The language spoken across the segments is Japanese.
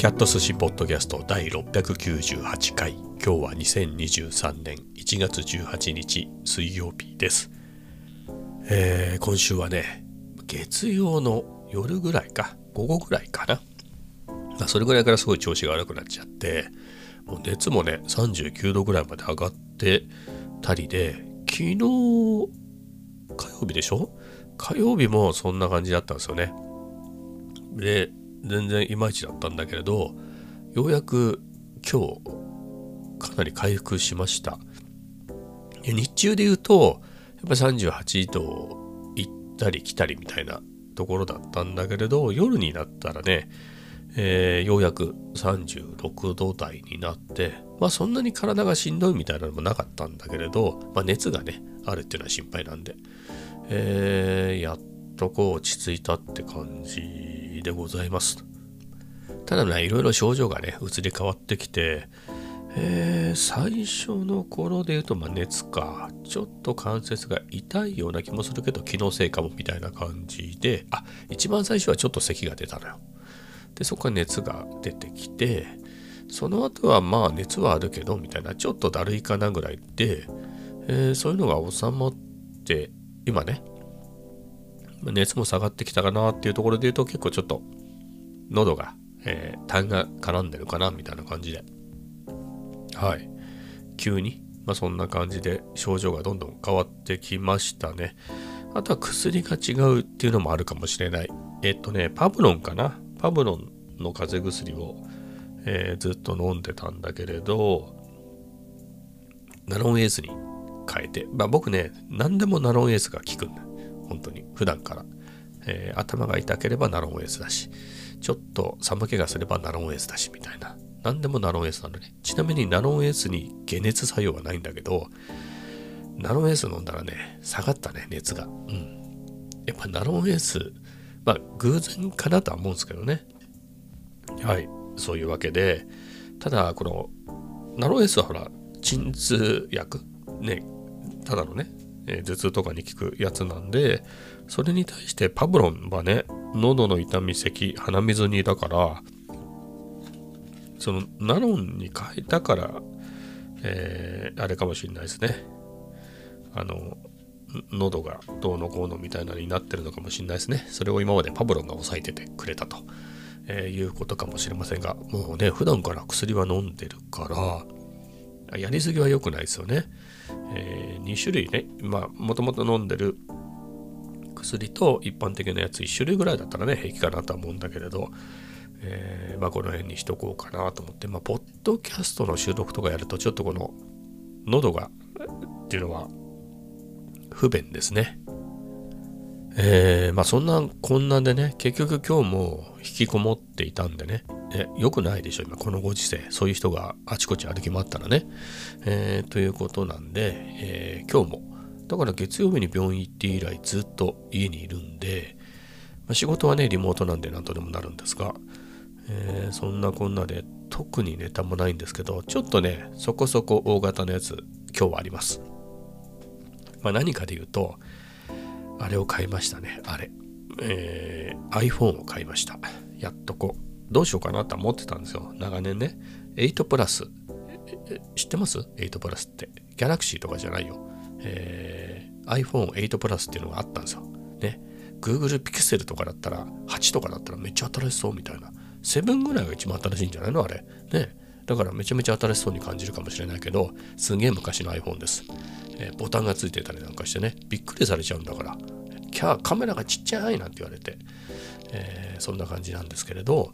キャット寿司ポッドキャスト第698回。今日は2023年1月18日水曜日です、えー今週はね月曜の夜ぐらいか。午後ぐらいかな、まあ、それぐらいからすごい調子が悪くなっちゃってもう熱もね39度ぐらいまで上がってたりで昨日火曜日でしょ？火曜日もそんな感じだったんですよね。で全然いまいちだったんだけれどようやく今日かなり回復しました。日中で言うとやっぱり38度行ったり来たりみたいなところだったんだけれど夜になったらね、えーようやく36度台になってまあそんなに体がしんどいみたいなのもなかったんだけれど、まあ、熱がねあるっていうのは心配なんで、えーやっとこう落ち着いたって感じでございます。ただねいろいろ症状がね移り変わってきてえー最初の頃で言うと、まあ、熱かちょっと関節が痛いような気もするけど気のせいかもみたいな感じであ一番最初はちょっと咳が出たのよ。でそこから熱が出てきてその後はまあ熱はあるけどみたいなちょっとだるいかなぐらいで、えーそういうのが収まって今ね熱も下がってきたかなっていうところで言うと結構ちょっと喉が、えー、痰が絡んでるかなみたいな感じで。はい。急に、まあ、そんな感じで症状がどんどん変わってきましたね。あとは薬が違うっていうのもあるかもしれない。えっとねパブロンかな。パブロンの風邪薬を、えーずっと飲んでたんだけれどナロンエースに変えて、まあ、僕ね何でもナロンエースが効くんだ。本当に普段から、えー頭が痛ければナロンエースだしちょっと寒気がすればナロンエースだしみたいな。何でもナロンエースなのね。ちなみにナロンエースに解熱作用はないんだけどナロンエース飲んだらね下がったね熱が。うん。やっぱナロンエースまあ偶然かなとは思うんですけどね。はい。そういうわけでただこのナロンエースはほら鎮痛薬ねただのね、え頭痛とかに効くやつなんでそれに対してパブロンはね喉の痛み咳鼻水にだからそのナロンに変えたから、えーあれかもしれないですね。あの喉がどうのこうのみたいなのになってるのかもしれないですね。それを今までパブロンが抑えててくれたと、えーいうことかもしれませんがもうね普段から薬は飲んでるからやりすぎは良くないですよね、え2種類ね。まあもともと飲んでる薬と一般的なやつ1種類ぐらいだったらね平気かなとは思うんだけれど、えーまあこの辺にしとこうかなと思って。まあポッドキャストの収録とかやるとちょっとこの喉がっていうのは不便ですね。えーまあそんなこんなんでね結局今日も引きこもっていたんでね。えよくないでしょ今このご時世。そういう人があちこち歩き回ったらね、えーということなんで、えー今日もだから月曜日に病院行って以来ずっと家にいるんで、まあ仕事はねリモートなんで何とでもなるんですが、えーそんなこんなで特にネタもないんですけどちょっとねそこそこ大型のやつ今日はあります。まあ何かで言うとあれを買いましたねあれ、えー iPhone を買いました。やっとこう。どうしようかなと思ってたんですよ長年ね8プラス知ってます ?8 プラスって。ギャラクシーとかじゃないよ。えー iPhone8 プラスっていうのがあったんですよ。ね。Google Pixel とかだったら、8とかだったらめっちゃ新しそうみたいな。7ぐらいが一番新しいんじゃないの？あれ。ね。だからめちゃめちゃ新しそうに感じるかもしれないけど、すげえ昔の iPhone です。えーボタンがついてたりなんかしてね、びっくりされちゃうんだから。キャー、カメラがちっちゃいなんて言われて、えーそんな感じなんですけれど、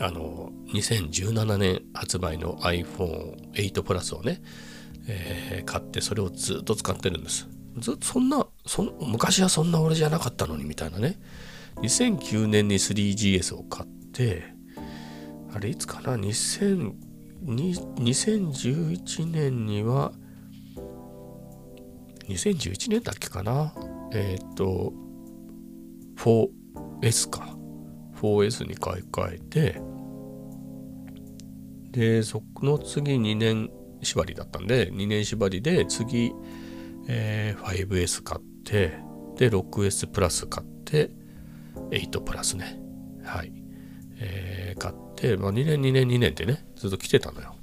あの2017年発売の iPhone8 プラスをね、えー買ってそれをずっと使ってるんです。ずっとそんなそ昔はそんな俺じゃなかったのにみたいなね。2009年に 3GS を買ってあれいつかな ?2000、2011年には2011年だっけかな？えっ、と4 4S か。4S に買い替えてでそこの次2年縛りだったんで2年縛りで次、えー 5S 買ってで 6S プラス買って8プラスね。はい、えー、買って、まあ、2年2年2年ってねずっと来てたのよ。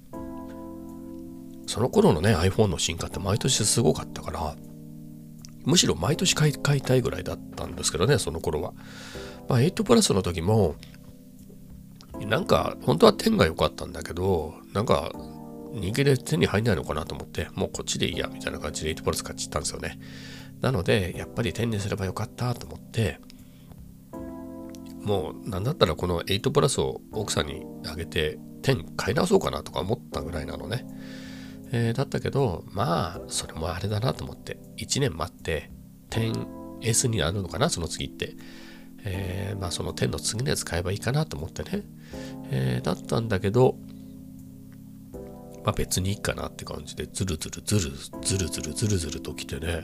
その頃のね iPhone の進化って毎年すごかったからむしろ毎年買い買いたいぐらいだったんですけどねその頃は、まあ、8プラスの時もなんか本当は10が良かったんだけどなんか人気で手に入んないのかなと思ってもうこっちでいいやみたいな感じで8プラス買っちゃったんですよね。なのでやっぱり10にすればよかったと思ってもう何だったらこの8プラスを奥さんにあげて10買い直そうかなとか思ったぐらいなのね、えー、だったけどまあそれもあれだなと思って1年待って 10S になるのかなその次って、えー、まあその10の次のやつ買えばいいかなと思ってね、えー、だったんだけどまあ別にいいかなって感じでズルズルズルズルズルズルズルと来てね。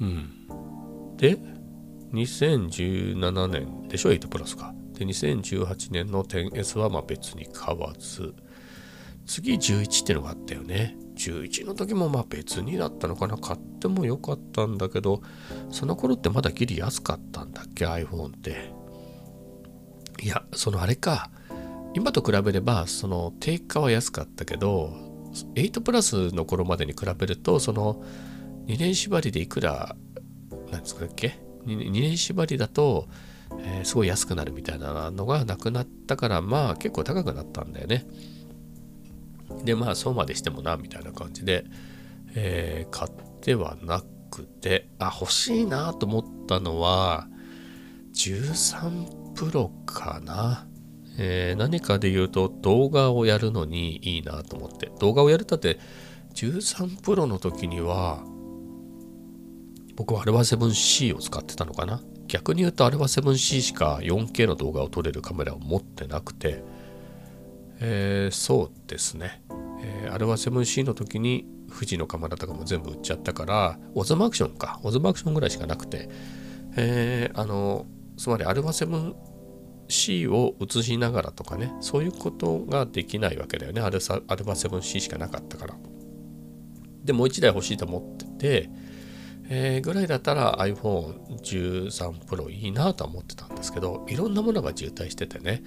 うん。で2017年でしょ8プラスか。で2018年の 10S はまあ別に買わず。次11ってのがあったよね。11の時もまあ別にだったのかな。買ってもよかったんだけどその頃ってまだギリ安かったんだっけ？iPhone って。いやそのあれか。今と比べればその定価は安かったけど8プラスの頃までに比べるとその2年縛りでいくらなんですかっけ？2, 年縛りだと、えー、すごい安くなるみたいなのがなくなったからまあ結構高くなったんだよね。でまあそうまでしてもなみたいな感じで、えー、買ってはなくてあ欲しいなと思ったのは13プロかな。えー、何かで言うと動画をやるのにいいなと思って。動画をやるたって13プロの時には僕は α7C を使ってたのかな。逆に言うと α7C しか 4K の動画を撮れるカメラを持ってなくて、えー、そうですね、えー、α7C の時に富士のカメラとかも全部売っちゃったからオズマアクションか。オズマアクションぐらいしかなくて、えー、あのつまり α7C を映しながらとかねそういうことができないわけだよね。アルサアルバ 7C しかなかったから。でもう1台欲しいと思ってて、えー、ぐらいだったら iPhone13 Pro いいなとは思ってたんですけどいろんなものが渋滞しててね、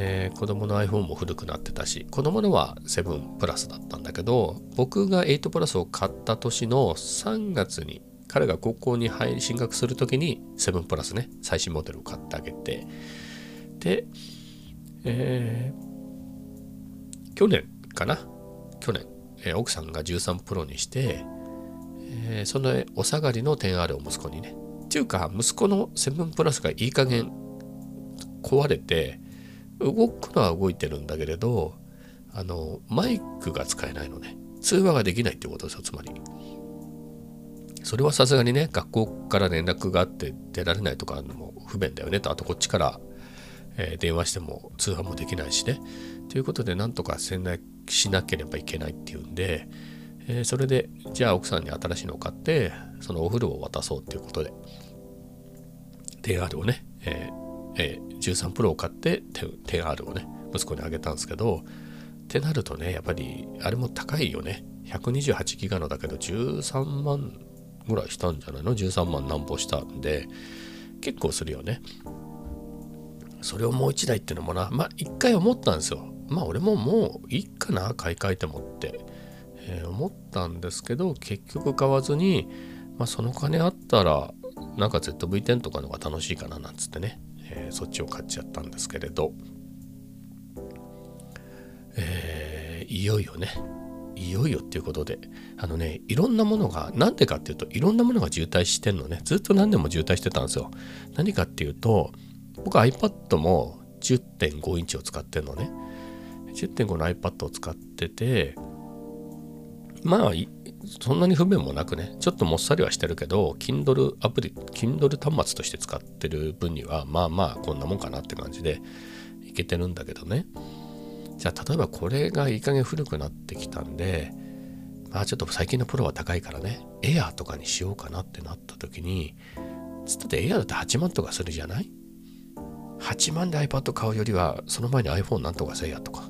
えー、子供の iPhone も古くなってたし子供のは7プラスだったんだけど僕が8プラスを買った年の3月に彼が高校に入り進学する時に7プラスね最新モデルを買ってあげてで、えー、去年かな？去年、えー、奥さんが13プロにして、えー、そのお下がりの 10R を息子にね。っていうか息子の7プラスがいい加減壊れて動くのは動いてるんだけれどあのマイクが使えないのね。通話ができないってことですよつまり。それはさすがにね学校から連絡があって出られないとかのも不便だよね。とあとこっちからえー、電話しても通話もできないしね。ということで、なんとか洗内しなければいけないっていうんで、えー、それで、じゃあ奥さんに新しいのを買って、そのお風呂を渡そうっていうことで、10R をね、えーえー、13プロを買って 10R をね、息子にあげたんですけど、ってなるとね、やっぱり、あれも高いよね。128ギガのだけど13万ぐらいしたんじゃないの ?13 万何歩したんで、結構するよね。それをもう一台っていうのもなまあ一回思ったんですよまあ俺ももういいかな買い替えてもって、えー、思ったんですけど結局買わずに、まあ、その金あったらなんか ZV-10 とかのが楽しいかななんつってね、えー、そっちを買っちゃったんですけれど、えー、いよいよね。いよいよっていうことであのねいろんなものがなんでかっていうといろんなものが渋滞してんのね。ずっと何年も渋滞してたんですよ。何かっていうと僕 iPad も10.5インチを使ってるのね。10.5の iPad を使ってて、まあ、そんなに不便もなくね、ちょっともっさりはしてるけど、Kindle アプリ、Kindle 端末として使ってる分には、まあまあ、こんなもんかなって感じでいけてるんだけどね。じゃあ、例えばこれがいい加減古くなってきたんで、まあちょっと最近のプロは高いからね、エアーとかにしようかなってなった時に、つったってエアーだって8万とかするじゃない？8万で iPad 買うよりはその前に iPhone なんとかせえやとか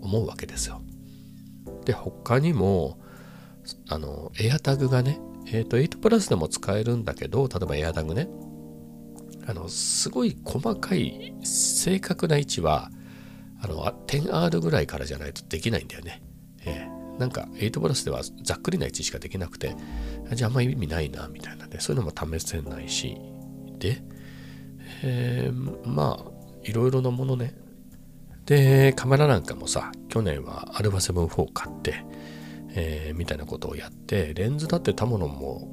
思うわけですよ。で他にもあの AirTag がね、えっ、ー、と8プラスでも使えるんだけど例えば AirTag ね。あのすごい細かい正確な位置はあの 10R ぐらいからじゃないとできないんだよね。えー、なんか8プラスではざっくりな位置しかできなくてじゃああんまり意味ないなみたいなね。そういうのも試せないしで、えー、まあいろいろなものね。でカメラなんかもさ去年は α7-4 買って、えー、みたいなことをやってレンズだってたものも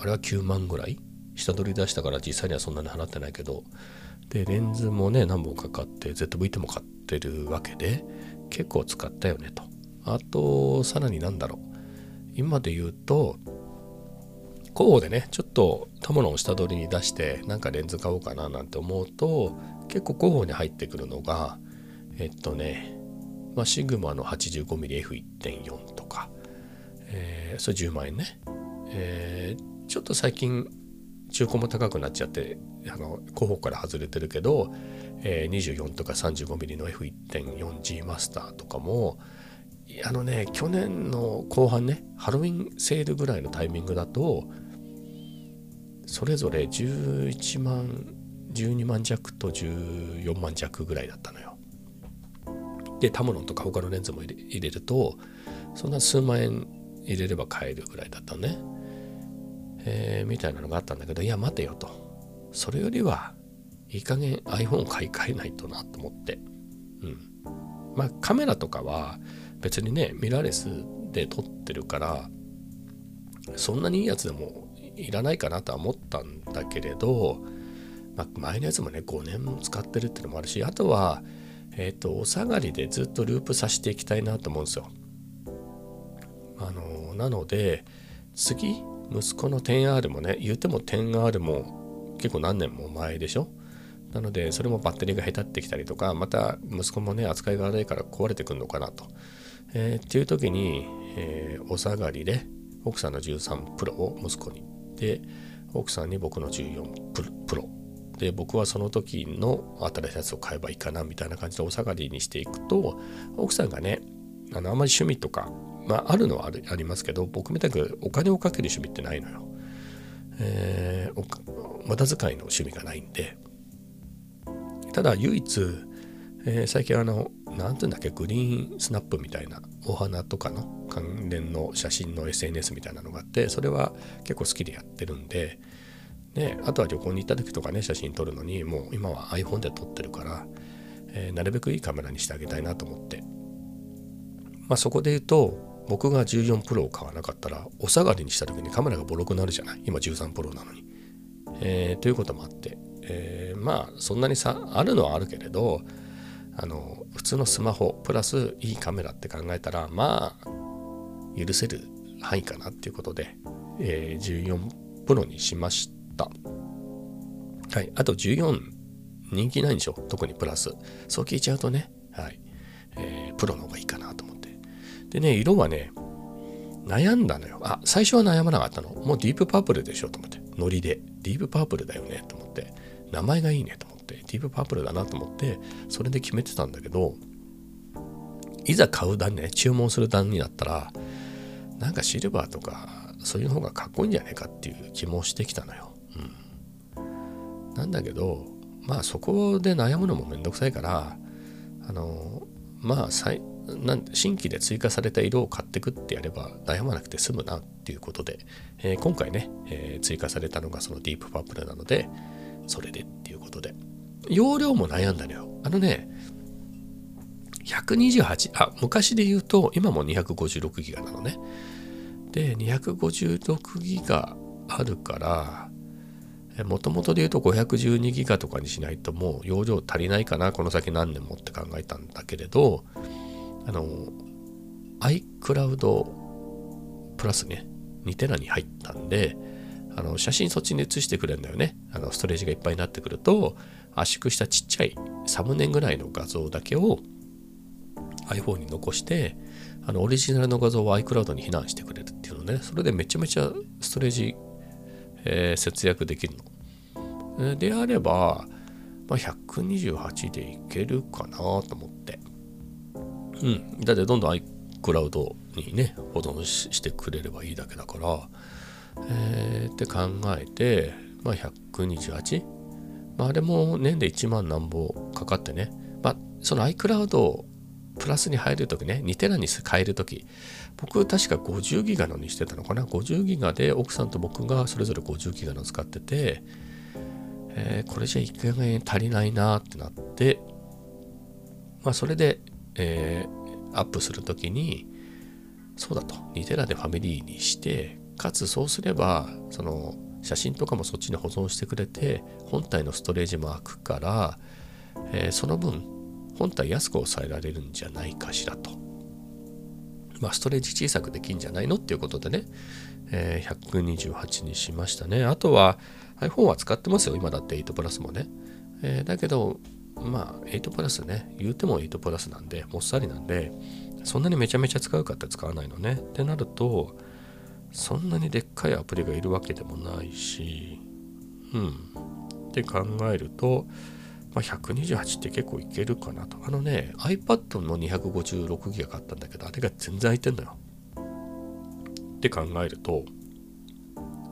あれは9万ぐらい？下取り出したから実際にはそんなに払ってないけどでレンズもね何本か買って ZV-10 も買ってるわけで結構使ったよねと。あとさらになんだろう。今で言うと候補でねちょっと他物を下取りに出してなんかレンズ買おうかななんて思うと結構候補に入ってくるのがえっとね、まあ、シグマの 85mmF1.4 とか、えー、それ10万円ね、えー、ちょっと最近中古も高くなっちゃってあの候補から外れてるけど、えー、24とか 35mm の F1.4G マスターとかもあのね去年の後半ねハロウィンセールぐらいのタイミングだとそれぞれ11万12万弱と14万弱ぐらいだったのよ。でタモロンとか他のレンズも入れるとそんな数万円入れれば買えるぐらいだったね。えー、みたいなのがあったんだけどいや待てよと。それよりはいい加減 iPhone 買い替えないとなと思って。うん。まあカメラとかは別にねミラーレスで撮ってるからそんなにいいやつでもいらないかなとは思ったんだけれど、まあ、前のやつもね5年も使ってるっていうのもあるしあとはえっ、ー、とお下がりでずっとループさせていきたいなと思うんですよ。あのなので次息子の 10R もね言うても 10R も結構何年も前でしょ？なのでそれもバッテリーが下手ってきたりとかまた息子もね扱いが悪いから壊れてくるのかなと、えー、っていう時に、えー、お下がりで奥さんの13プロを息子に。で奥さんに僕の14プロで僕はその時の新しいやつを買えばいいかなみたいな感じでお下がりにしていくと奥さんがねあのあんまり趣味とかまあ、あるのはあるありますけど、僕みたくお金をかける趣味ってないのよ。えー、無駄遣いの趣味がないんで。ただ、唯一、えー、最近あの、なんていうんだっけ、グリーンスナップみたいなお花とかの関連の写真の SNS みたいなのがあって、それは結構好きでやってるんで、ね、あとは旅行に行った時とかね、写真撮るのに、もう今は iPhone で撮ってるから、えー、なるべくいいカメラにしてあげたいなと思って。まあそこで言うと、僕が14プロを買わなかったらお下がりにした時にカメラがボロくなるじゃない？今13プロなのに、えー、ということもあって、えー、まあそんなに差あるのはあるけれどあの普通のスマホプラスいいカメラって考えたらまあ許せる範囲かなっていうことで、えー、14プロにしました。はい。あと14人気ないんでしょ？特にプラス。そう聞いちゃうとね。はい、えー、プロの方がいいかなとでね、色はね、悩んだのよ。あ、最初は悩まなかったの。もうディープパープルでしょと思って。ノリで。ディープパープルだよねと思って。名前がいいねと思って。ディープパープルだなと思って、それで決めてたんだけど、いざ買う段ね、注文する段になったら、なんかシルバーとか、そういう方がかっこいいんじゃないかっていう気もしてきたのよ。うん。なんだけど、まあそこで悩むのもめんどくさいから、あの、まあなん新規で追加された色を買ってくってやれば悩まなくて済むなっていうことで、えー、今回ね、えー、追加されたのがそのディープパープルなのでそれでっていうことで。容量も悩んだのよ。あのね128あ昔で言うと今も256ギガなのね。で256ギガあるからもともとで言うと512ギガとかにしないともう容量足りないかなこの先何年もって考えたんだけれどあの iCloud プラスね2テラに入ったんであの写真そっちに写してくれるんだよね。あのストレージがいっぱいになってくると圧縮したちっちゃいサムネぐらいの画像だけを iPhone に残してあのオリジナルの画像を iCloud に避難してくれるっていうのね。それでめちゃめちゃストレージ、えー、節約できるの。であれば、まあ、128でいけるかなと思って。うん。だってどんどん iCloud にね、保存してくれればいいだけだから、えー、って考えて、まあ 128? まあ、あれも年で1万何ぼかかってね、まあ、その iCloud プラスに入るときね、2テラに変えるとき、僕確か50ギガのにしてたのかな。50ギガで奥さんと僕がそれぞれ50ギガの使ってて、えー、これじゃ1回円足りないなってなって、まあそれで、えー、アップするときに、そうだと、2テラでファミリーにして、かつそうすれば、その写真とかもそっちに保存してくれて、本体のストレージも開くから、えー、その分、本体安く抑えられるんじゃないかしらと。まあ、ストレージ小さくできんじゃないのっていうことでね、えー、128にしましたね。あとは iPhone は使ってますよ。今だって8プラスもね。えー、だけど、まあ、8プラスね、言うても8プラスなんで、もっさりなんで、そんなにめちゃめちゃ使うかって使わないのね。ってなると、そんなにでっかいアプリがいるわけでもないし、うん。って考えると、まあ、128って結構いけるかなと。あのね、iPad の256ギガ買ったんだけど、あれが全然空いてんのよ。って考えると、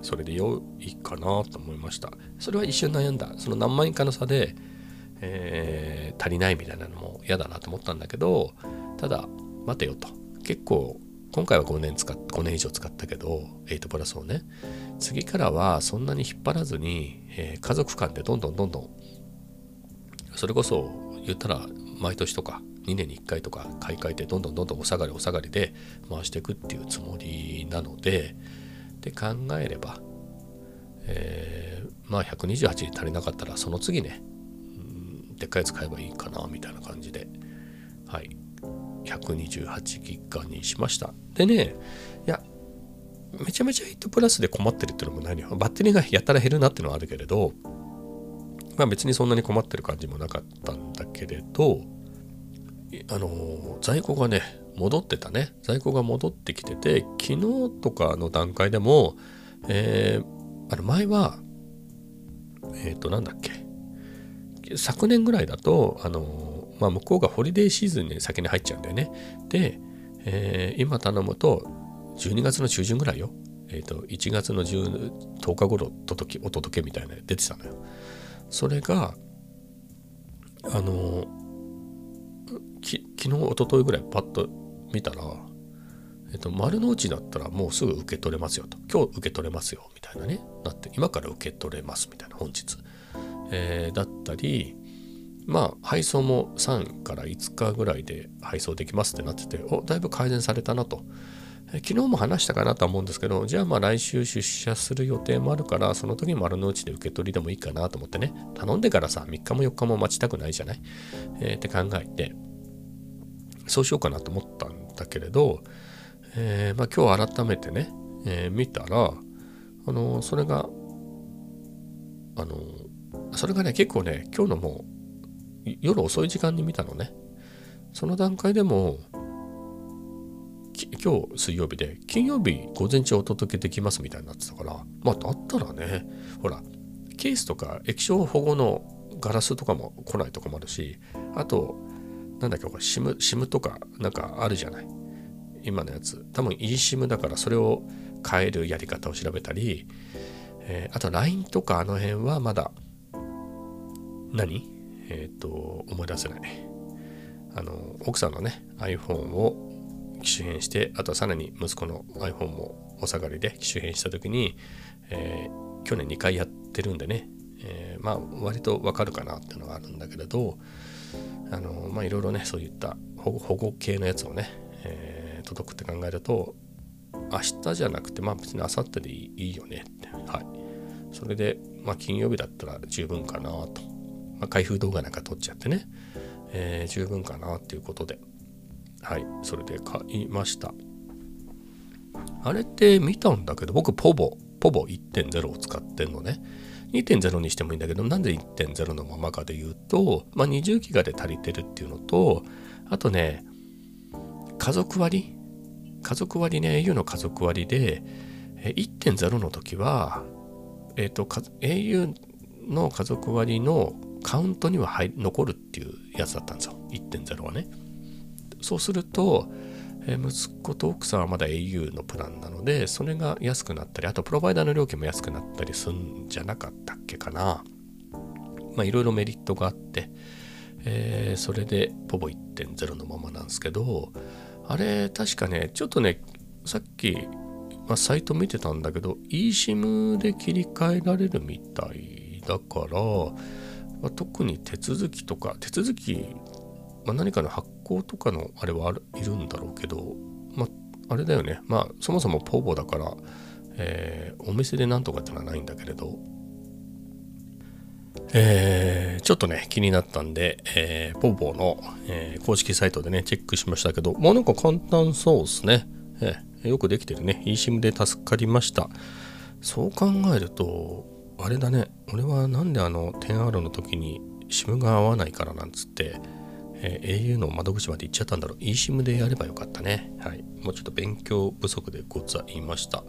それで良いかなと思いました。それは一瞬悩んだ。その何万円かの差で、えー、足りないみたいなのも嫌だなと思ったんだけど、ただ、待てよと。結構、今回は5年使っ、5年以上使ったけど、8プラスをね、次からはそんなに引っ張らずに、えー、家族間でどんどんどんどんそれこそ言ったら毎年とか2年に1回とか買い替えてどんどんどんどんお下がりお下がりで回していくっていうつもりなのでで考えれば、えー、まあ128に足りなかったらその次ね、でっかいやつ買えばいいかなみたいな感じではい128ギガにしましたでねいやめちゃめちゃ8プラスで困ってるってのも何バッテリーがやたら減るなってのはあるけれどまあ別にそんなに困ってる感じもなかったんだけれど、あの、在庫がね、戻ってたね。在庫が戻ってきてて、昨日とかの段階でも、えー、あの前は、えっ、ー、と、なんだっけ。昨年ぐらいだと、あの、まあ、向こうがホリデーシーズンに先に入っちゃうんだよね。で、えー、今頼むと、12月の中旬ぐらいよ。えっ、ー、と、1月の 10, 10日頃届き、お届けみたいな出てたのよ。それがあのき昨日一昨日ぐらいパッと見たら、えっと、丸の内だったらもうすぐ受け取れますよと今日受け取れますよみたいなねなって今から受け取れますみたいな本日、えー、だったりまあ配送も3から5日ぐらいで配送できますってなってておだいぶ改善されたなと。え昨日も話したかなとは思うんですけど、じゃあまあ来週出社する予定もあるから、その時丸の内で受け取りでもいいかなと思ってね、頼んでからさ、3日も4日も待ちたくないじゃない、えー、って考えて、そうしようかなと思ったんだけれど、えー、まあ今日改めてね、えー、見たら、あのそれが、あのそれがね、結構ね、今日のもう夜遅い時間に見たのね。その段階でも、今日水曜日で金曜日午前中お届けできますみたいになってたからまあだったらねほらケースとか液晶保護のガラスとかも来ないとかもあるしあとなんだっけこれ SIM, SIM とかなんかあるじゃない今のやつ多分 eSIM だからそれを変えるやり方を調べたり、えー、あと LINE とかあの辺はまだ何？えっ、ー、と思い出せない。あの奥さんのね iPhone を機種変してあとはさらに息子の iPhone もお下がりで機種変した時に、えー、去年2回やってるんでね、えー、まあ割とわかるかなっていうのがあるんだけれどあのまあいろいろねそういった保護系のやつをね、えー、届くって考えると明日じゃなくてまあ別に明後日でいいよねって。はい。それでまあ金曜日だったら十分かなと、まあ、開封動画なんか撮っちゃってね、えー、十分かなっていうことではい、それで買いました。あれって見たんだけど、僕、ポボ、ポボ1.0を使ってんのね。2.0にしてもいいんだけど、なんで1.0のままかで言うと、まあ、20ギガで足りてるっていうのと、あとね、家族割家族割ね、au の家族割で、1.0の時は、えっ、ー、と、au の家族割のカウントには入残るっていうやつだったんですよ。1.0はね。そうすると、え息子と奥さんはまだ au のプランなので、それが安くなったり、あとプロバイダーの料金も安くなったりするんじゃなかったっけかな。まあいろいろメリットがあって、えー、それでポボ1.0のままなんですけどあれ確かねちょっとねさっき、まあ、サイト見てたんだけど eSIM で切り替えられるみたいだから、まあ、特に手続きとか手続き、まあ、何かの発行とかのあれはいるんだろうけど、まあ、あれだよねまあそもそもポボだから、えー、お店でなんとかってのはないんだけれどえー、ちょっとね、気になったんで、えー、ポーポーの、えー、公式サイトでね、チェックしましたけど、まあなんか簡単そうですね。えー、よくできてるね。eSIM で助かりました。そう考えると、あれだね、俺はなんであの 10R の時に SIM が合わないからなんつって、えー、au の窓口まで行っちゃったんだろう。eSIM でやればよかったね。はい。もうちょっと勉強不足でございました。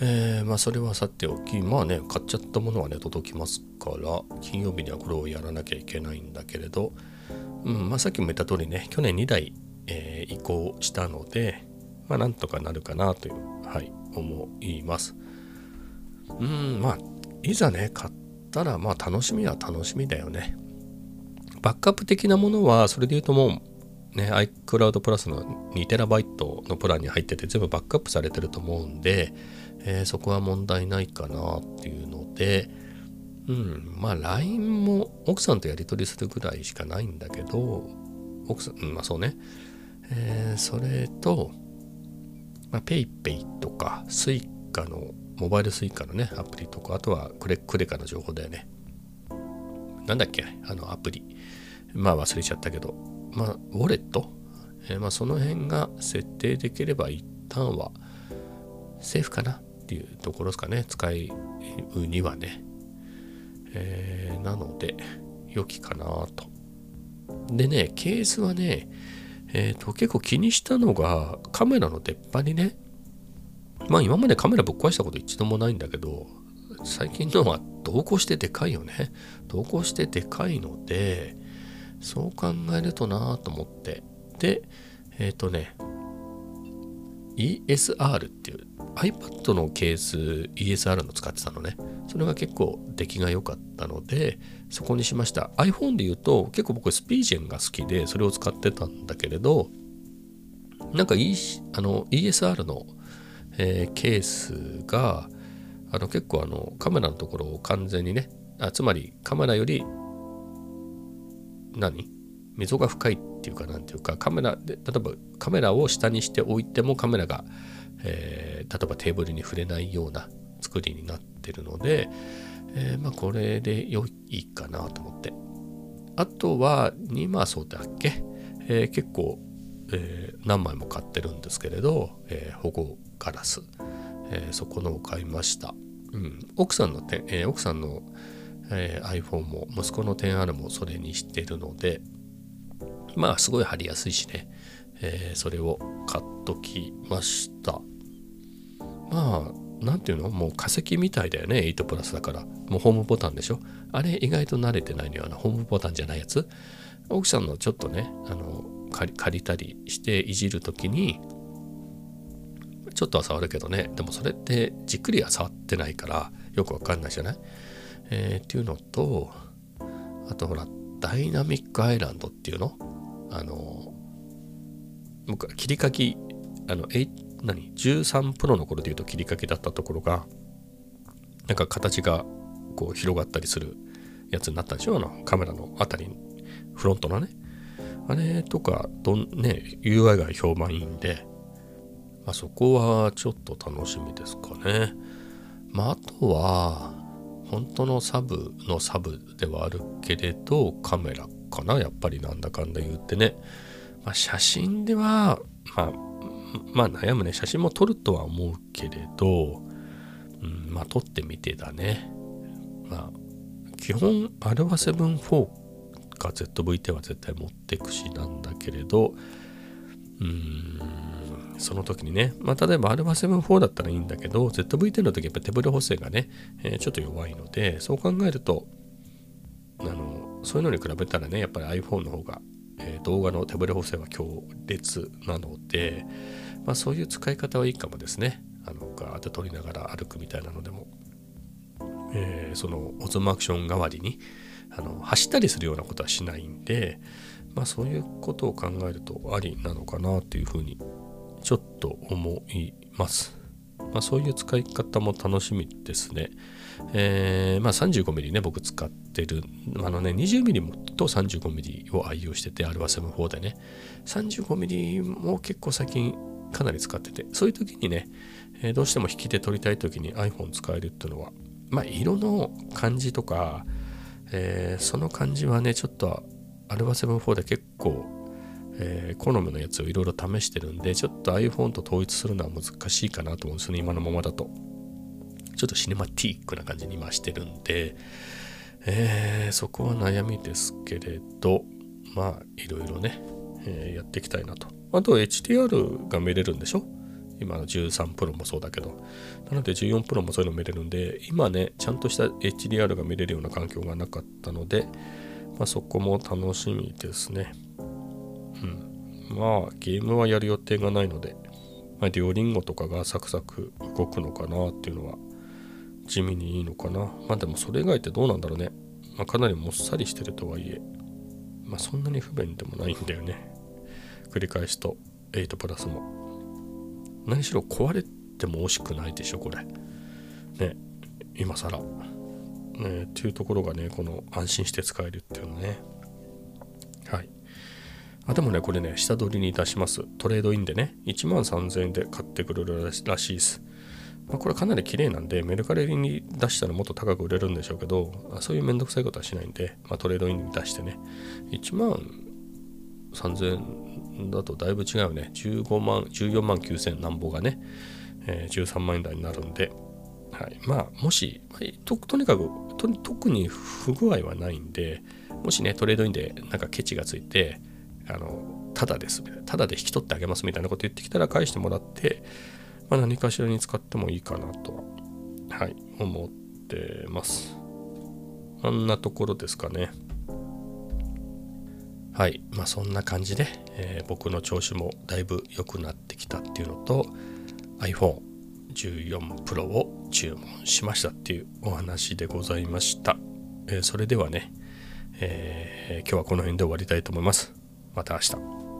えー、まあそれはさておきまあね買っちゃったものはね届きますから金曜日にはこれをやらなきゃいけないんだけれど、うんまあ、さっきも言った通りね去年2台、えー、移行したのでまあなんとかなるかなというはい思いますうんまあいざね買ったらまあ楽しみは楽しみだよね。バックアップ的なものはそれで言うともうね iCloud プラスの 2TB のプランに入ってて全部バックアップされてると思うんでえー、そこは問題ないかなっていうので、うん、まあ LINE も奥さんとやり取りするぐらいしかないんだけど、奥さん、うん、まあそうね、えー、それと、まあ、PayPay とか Suica の、モバイル Suica のね、アプリとか、あとはクレクレカの情報だよね。なんだっけ？あのアプリ。まあ忘れちゃったけど、まあ、ウォレット、えー、まあその辺が設定できれば一旦はセーフかなっていうところですかね。使うにはね、えー、なので良きかなと。でねケースはねえっ、ー、と結構気にしたのがカメラの出っ歯にね。まあ今までカメラぶっ壊したこと一度もないんだけど最近のは同行してでかいよね。同行してでかいのでそう考えるとなぁと思って。でえっ、ー、とね ESR っていう iPad のケース ESR の使ってたのね。それが結構出来が良かったのでそこにしました。iPhone で言うと結構僕スピージェンが好きでそれを使ってたんだけれどなんか、e、あの ESR の、えー、ケースがあの結構あのカメラのところを完全にねあつまりカメラより何？溝が深いっていうかなんていうかカメラで例えばカメラを下にしておいてもカメラがえー、例えばテーブルに触れないような作りになってるので、えー、まあこれで良いかなと思って。あとは2マソだっけ、えー、結構、えー、何枚も買ってるんですけれど、えー、保護ガラス、えー、そこのを買いました。うん、奥さんの、えー、奥さんの、えー、iPhone も息子の 10R もそれにしてるのでまあすごい貼りやすいしね、えー、それを買っときました。まあ何ていうの？もう化石みたいだよね。8プラスだから。もうホームボタンでしょ？あれ意外と慣れてないのよ。うなホームボタンじゃないやつ。奥さんのちょっとねあの借りたりしていじる時にちょっとは触るけどね。でもそれってじっくりは触ってないからよくわかんないじゃない、えー、っていうのとあとほらダイナミックアイランドっていうの？あの僕は切り欠きあの何？13プロの頃で言うと切り欠きだったところがなんか形がこう広がったりするやつになったでしょ？あのカメラのあたりフロントのね。あれとかどんね UI が評判いいんで、まあ、そこはちょっと楽しみですかね。まああとは本当のサブのサブではあるけれどカメラかなやっぱりなんだかんだ言ってね、まあ、写真ではまあまあ悩むね。写真も撮るとは思うけれど、うん、まあ撮ってみてだね。まあ基本アルファ7-4か ZV-10 は絶対持ってくしなんだけれどうんその時にね、まあ、例えば α7-4 だったらいいんだけど ZV-10 の時やっぱ手ブレ補正がね、えー、ちょっと弱いのでそう考えるとあのそういうのに比べたらねやっぱり iPhone の方がえー、動画の手ブレ補正は強烈なので、まあ、そういう使い方はいいかもですね。あのガーって撮りながら歩くみたいなのでも、えー、そのオズマアクション代わりにあの走ったりするようなことはしないんで、まあ、そういうことを考えるとありなのかなというふうにちょっと思います。まあ、そういう使い方も楽しみですね。えー、まあ 35mm ね、僕使ってる。あのね、20mm と 35mm を愛用してて、α7-4 でね。35mm も結構最近かなり使ってて、そういう時にね、えー、どうしても引きで撮りたい時に iPhone 使えるっていうのは、まあ色の感じとか、えー、その感じはね、ちょっと α7-4 で結構えー、好みのやつをいろいろ試してるんで、ちょっと iPhone と統一するのは難しいかなと思うんですよね、今のままだと。ちょっとシネマティックな感じに今してるんで、えー、そこは悩みですけれど、まあ、いろいろね、えー、やっていきたいなと。あと HDR が見れるんでしょ？今の13 Pro もそうだけど。なので14 Pro もそういうの見れるんで、今ね、ちゃんとした HDR が見れるような環境がなかったので、まあ、そこも楽しみですね。まあ、ゲームはやる予定がないので、まあ、デュオリンゴとかがサクサク動くのかなっていうのは地味にいいのかな。まあでもそれ以外ってどうなんだろうね。まあ、かなりもっさりしてるとはいえ、まあそんなに不便でもないんだよね。繰り返すと8プラスも。何しろ壊れても惜しくないでしょ、これ。ね、今更。ね、っていうところがね、この安心して使えるっていうのね。はい。あでもね、これね、下取りに出します。トレードインでね、1万3000円で買ってくれるらしいです。まあ、これかなり綺麗なんで、メルカリに出したらもっと高く売れるんでしょうけど、そういうめんどくさいことはしないんで、まあ、トレードインに出してね、1万3000円だとだいぶ違うね、15万、14万9000なんぼがね、えー、13万円台になるんで、はい、まあ、もし、ととにかく特に不具合はないんで、もしね、トレードインでなんかケチがついて、あの、ただです、ただで引き取ってあげますみたいなこと言ってきたら返してもらって、まあ、何かしらに使ってもいいかなとは、はい、思ってます。あんなところですかね。はい。まあそんな感じで、えー、僕の調子もだいぶ良くなってきたっていうのと iPhone14 Pro を注文しましたっていうお話でございました。えー、それではね、えー、今日はこの辺で終わりたいと思います。また明日。